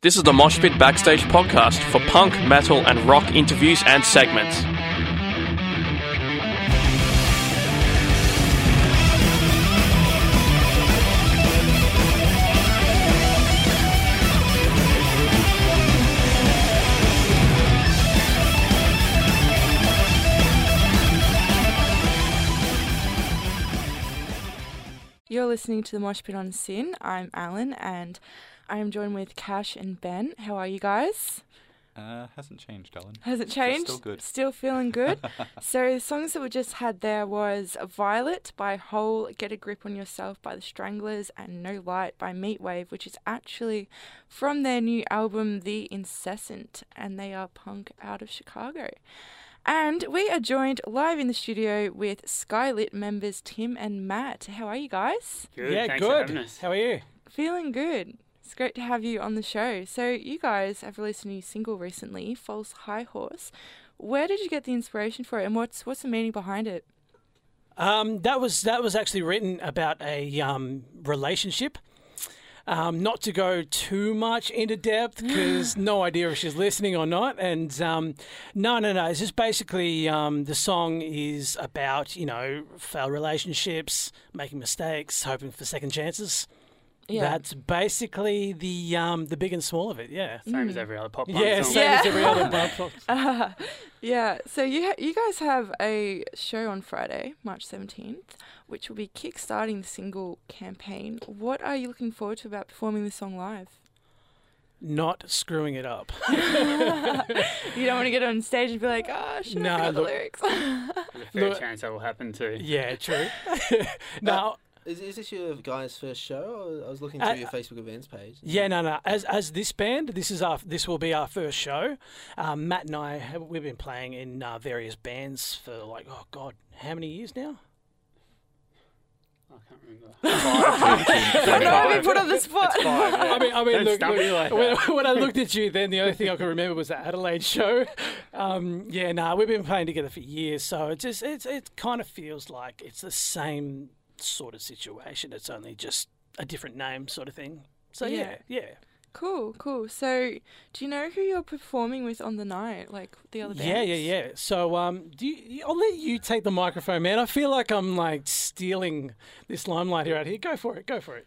This is the Mosh Pit Backstage podcast for punk, metal, and rock interviews and segments. You're listening to the Mosh Pit on SYN. I'm Ellen and I am joined with Kash and Ben. How are you guys? Uh, hasn't changed, Ellen. Has it Just changed? Still good. Still feeling good? so the songs that we just had there was Violet by Hole, Get a Grip on Yourself by The Stranglers, and No Light by Meatwave, which is actually from their new album The Incessant, and they are punk out of Chicago. And we are joined live in the studio with Skylit members Tim and Mat. How are you guys? Good. yeah, Thanks good. having us. How are you? Feeling good. It's great to have you on the show. So, you guys have released a new single recently, False High Horse. Where did you get the inspiration for it, and what's what's the meaning behind it? Um, that was that was actually written about a um, relationship. Um, not to go too much into depth because no idea if she's listening or not. And um, no, no, no. It's just basically um, the song is about you know failed relationships, making mistakes, hoping for second chances. That's basically the um, the big and small of it. Yeah. Same as every other pop punk Yeah, song. same Yeah. as every other pop song. Uh, yeah. So you ha- you guys have a show on Friday, March seventeenth, which will be kickstarting the single campaign. What are you looking forward to about performing this song live? Not screwing it up. you don't want to get on stage and be like, "Ah, should No, I forgot the lyrics?" There's a fair Look- chance that will happen too. Yeah, true. no, Is, is this your guys' first show? I was looking Uh, through your Facebook events page. Yeah, no, no. As as this band, this is our this will be our first show. Um, Mat and I have, we've been playing in uh, various bands for like oh god, how many years now? I can't remember. I know I've been put on the spot. It's five, yeah. I mean, I mean, Don't look, look, me like when, when I looked at you, then the only thing I could remember was the Adelaide show. Um, yeah, no, we've been playing together for years, so it just it's it kind of feels like it's the same sort of situation. It's only just a different name, sort of thing. So yeah, Yeah. yeah. Cool, cool. So, do you know who you're performing with on the night? Like the other bands? Yeah, yeah, yeah. So, um, do you, I'll let you take the microphone, man. I feel like I'm like stealing this limelight here out here. Go for it. Go for it.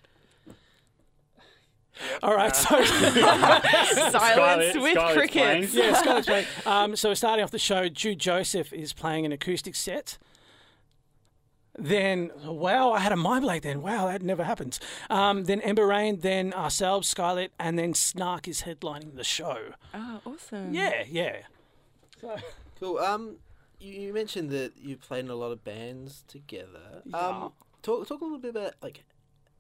All right. So, Silence Scarlett- with Scarlett's crickets. playing. yeah, Scarlett's playing. Um, so we're starting off the show, Jude Joseph is playing an acoustic set. Then, wow, I had a mind blank then. Wow, that never happens. Um, then Ember Rain, then ourselves, Scarlett, and then Snark is headlining the show. Oh, awesome. Yeah, yeah. Cool. Um, you, you mentioned that you played in a lot of bands together. Yeah. Um, talk talk a little bit about like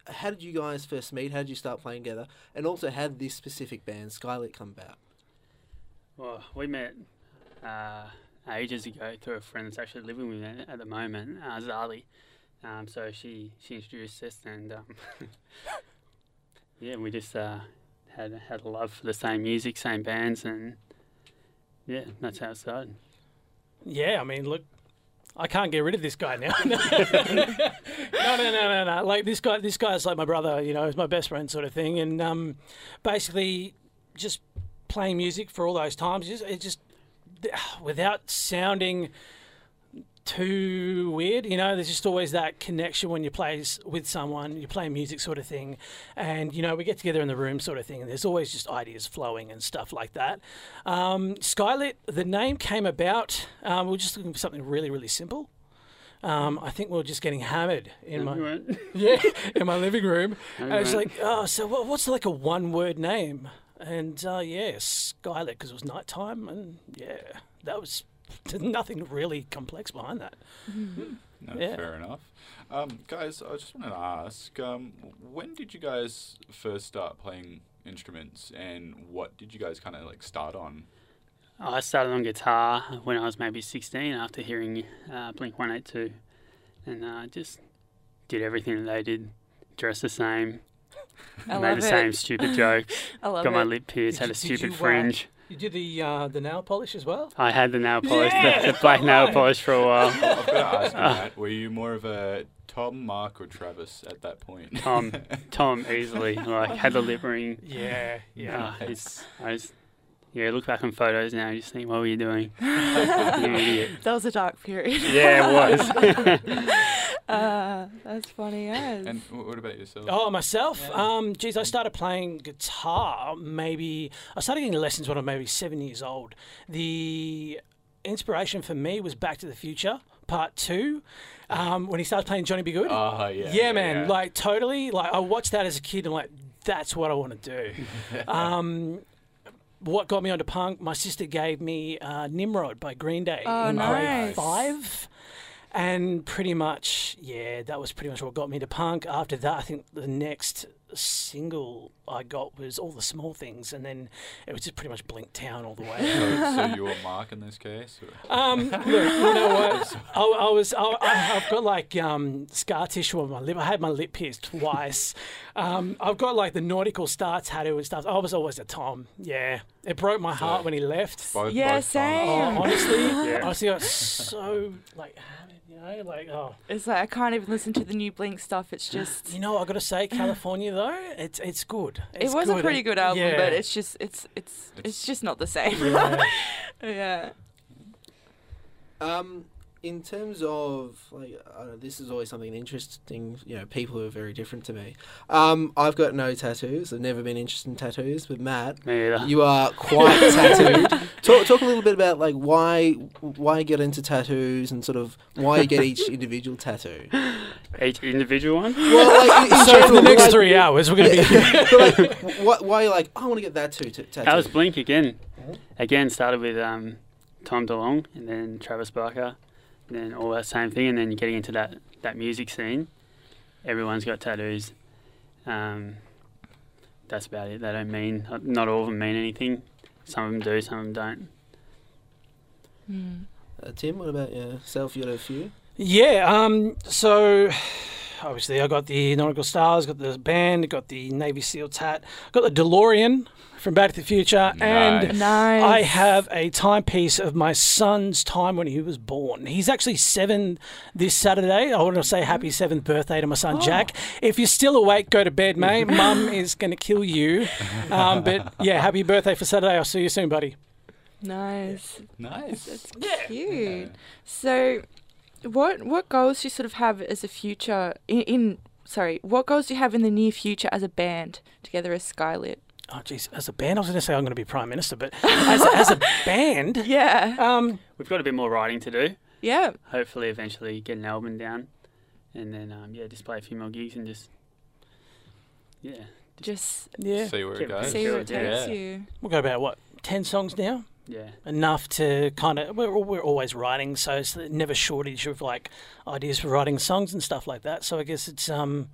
how did you guys first meet? How did you start playing together? And also, how did this specific band Skylit come about? Well, we met uh, ages ago through a friend that's actually living with me at the moment, uh, Zali. Um, so she, she introduced us, and um, yeah, we just uh, had had a love for the same music, same bands, and yeah, that's how it started. Yeah, I mean, look, I can't get rid of this guy now. no, no, no, no, no. Like this guy, this guy's like my brother. You know, he's my best friend, sort of thing. And um, basically, just playing music for all those times, it just without sounding too weird. You know, there's just always that connection when you play with someone, you play music sort of thing, and you know we get together in the room sort of thing, and there's always just ideas flowing and stuff like that. Um, Skylit, the name came about. Um, we are just looking for something really, really simple. Um, I think we are just getting hammered in my yeah in my living room. and it's like, oh, so what, what's like a one-word name? And uh, yeah, Skylit because it was nighttime, and yeah, that was nothing really complex behind that. No, Yeah. fair enough. Um, guys, I just wanted to ask, um, when did you guys first start playing instruments, and what did you guys kind of like start on? I started on guitar when I was maybe 16 after hearing uh, Blink 182 and uh, just did everything that they did, dressed the same, I made love the it. same stupid joke. I love Got it. my lip pierced, had a Did you- did stupid you, uh, fringe. You did the uh, the nail polish as well. I had the nail polish, Yeah! the, the black nail polish for a while. I've got to ask you, Mat, were you more of a Tom, Mark, or Travis at that point? Tom, Tom, easily like had the lip ring. Yeah, Yeah, it's I just yeah. Look back on photos now, you just think, what were you doing? you idiot. That was a dark period. Yeah, it was. uh, that's funny as. and what about yourself? Oh, myself? Um, geez, I started playing guitar maybe. I started getting lessons when I was maybe seven years old. The inspiration for me was Back to the Future Part Two, um, when he starts playing Johnny B. Goode. Oh, yeah. yeah, man, like totally. Like I watched that as a kid, and like that's what I want to do. um, what got me onto punk? My sister gave me uh, Nimrod by Green Day Oh, in nice. grade five. And pretty much, yeah, that was pretty much what got me to punk. After that, I think the next single I got was All the Small Things, and then it was just pretty much Blink Town all the way. so, so you were Mark in this case? Or? Um, look, you know what? I, I was, I, I- I've got like um, scar tissue on my lip. I had my lip pierced twice. Um, I've got like the nautical star tattoo and stuff. I was always a Tom. Yeah, it broke my heart when he left. Both, Yeah, both same. Oh, honestly, Yeah. honestly, I was so like, you know, like oh. It's like I can't even listen to the new Blink stuff. It's just. You know, I got to say, California though, it's it's good. It's it was a pretty good album, yeah. but it's just it's it's it's It's- just not the same. yeah. yeah. Um, in terms of like, I don't know, this is always something interesting. You know, people who are very different to me. Um, I've got no tattoos. I've never been interested in tattoos. But Mat, Me you are quite tattooed. Talk, talk a little bit about like why why you get into tattoos and sort of why you get each individual tattoo. Each individual one. Well, like in, in So for general, the next like- three hours, we're gonna be. but, like, why, why like I want to get that too t- tattoo. That was Blink again. Again, started with um, Tom DeLonge and then Travis Barker, and then all that same thing, and then getting into that, that music scene. Everyone's got tattoos. Um, that's about it. They don't mean, not all of them mean anything. Some of them do, some of them don't. Mm. Uh, Tim, what about yourself? You got a few. Yeah. Um. So, obviously, I got the Nautical Stars, got the band, got the Navy SEAL tat, got the DeLorean from Back to the Future, and Nice. I have a timepiece of my son's time when he was born. He's actually seven this Saturday. I want to say happy seventh birthday to my son Jack. If you're still awake, go to bed, mate. Mum is going to kill you. Um, but yeah, happy birthday for Saturday. I'll see you soon, buddy. nice. Nice. That's Yeah. cute. So, what what goals do you sort of have as a future in, in sorry, what goals do you have in the near future as a band together as Skylit? Oh, geez. As a band, I was going to say I'm going to be prime minister, but as, as a band, Yeah. um, We've got a bit more writing to do. Yeah. Hopefully, eventually get an album down, and then um, yeah, just play a few more gigs and just yeah, Just yeah, See where it goes. see where it Yeah. takes you. we've got about what ten songs now. Yeah. enough to kind of we're, we're always writing so it's never shortage of like ideas for writing songs and stuff like that so i guess it's um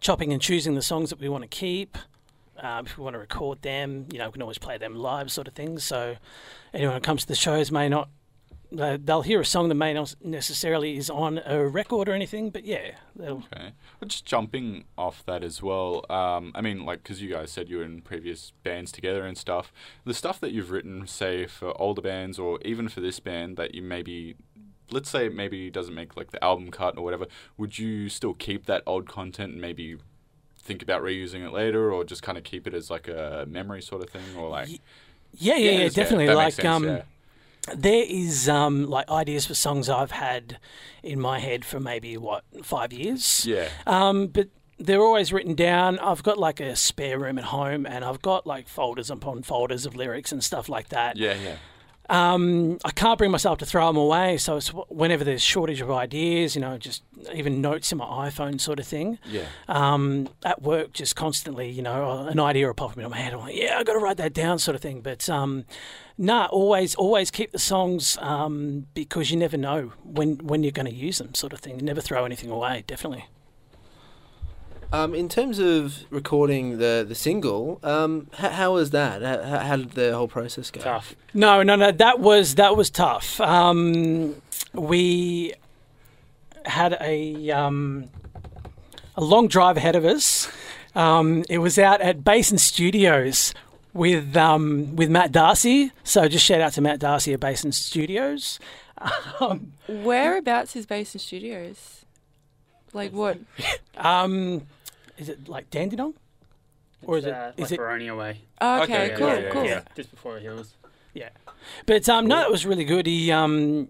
chopping and choosing the songs that we want to keep um, if we want to record them you know we can always play them live sort of things so anyone who comes to the shows may not uh, they'll hear a song that may not necessarily is on a record or anything but yeah Okay. Well, just jumping off that as well. Um, I mean, like, because you guys said you were in previous bands together and stuff. The stuff that you've written, say for older bands or even for this band, that you maybe, let's say, it maybe doesn't make like the album cut or whatever. Would you still keep that old content and maybe think about reusing it later, or just kind of keep it as like a memory sort of thing, or like? Ye- yeah yeah yeah, it's- definitely like sense, um yeah. There is um, like ideas for songs I've had in my head for maybe what five years. Yeah. Um, but they're always written down. I've got like a spare room at home, and I've got like folders upon folders of lyrics and stuff like that. Yeah, yeah. Um, I can't bring myself to throw them away, so it's whenever there's shortage of ideas, you know, just even notes in my iPhone sort of thing. Yeah. Um, at work, just constantly, you know, an idea will pop in my head. I'm like, yeah, I've got to write that down, sort of thing. But um, nah, always, always keep the songs um, because you never know when when you're going to use them, sort of thing. Never throw anything away, definitely. Um, in terms of recording the the single, um, h- how was that? How, how did the whole process go? Tough. No, no, no. That was that was tough. Um, we had a um, a long drive ahead of us. Um, it was out at Basin Studios with um, with Matt Darcy. So just shout out to Matt Darcy at Basin Studios. Um, Whereabouts is Basin Studios? Like what? um, is it like Dandenong? Or is It's, it- uh, is like it- Boronia way? Okay, Okay, cool, yeah, yeah, cool. yeah. Just before the hills. Yeah. But um, no, it was really good. He um,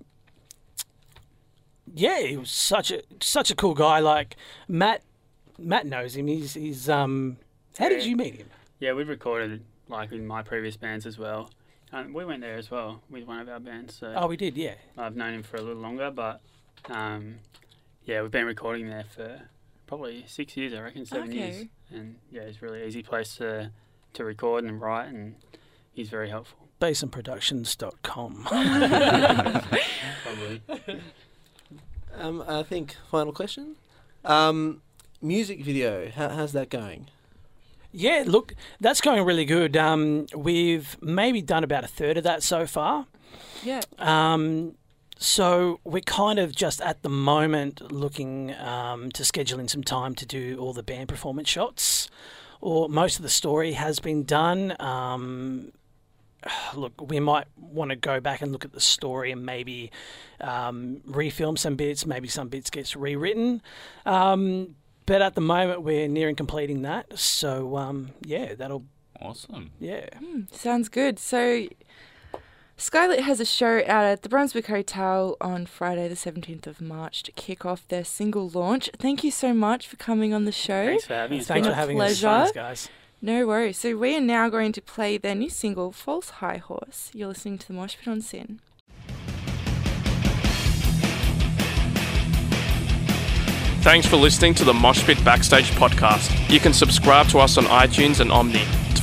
yeah, he was such a such a cool guy. Like Mat, Mat knows him. He's he's um. How did Yeah. you meet him? Yeah, we've recorded like in my previous bands as well. Um, we went there as well with one of our bands. So Oh, we did. Yeah. I've known him for a little longer, but um, yeah, we've been recording there for probably six years, I reckon, seven years. And yeah, it's a really easy place to to record and write, and he's very helpful. BasinProductions.com. Probably. Um, I think final question. Um, music video. How, how's that going? Yeah, look, that's going really good. Um, we've maybe done about a third of that so far. Yeah. Um, so we're kind of just at the moment looking um, to schedule in some time to do all the band performance shots. Or most of the story has been done. Um, look, we might want to go back and look at the story and maybe um, refilm some bits. Maybe some bits gets rewritten. Um, but at the moment, we're nearing completing that. So um, yeah, that'll Awesome. yeah. Sounds good. So, Skylit has a show out at the Brunswick Hotel on Friday, the 17th of March, to kick off their single launch. Thank you so much for coming on the show. Thanks for having us. Thanks for having us, pleasure. Thanks, guys. No worries. So, we are now going to play their new single, False High Horse. You're listening to the Mosh Pit on SYN. Thanks for listening to the Moshpit Backstage podcast. You can subscribe to us on iTunes and Omny.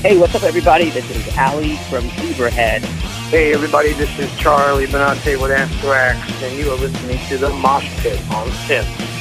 Hey, what's up, everybody? This is Ali from Zebrahead. Hey, everybody, this is Charlie Benante with Anthrax, and you are listening to the Mosh Pit on SYN.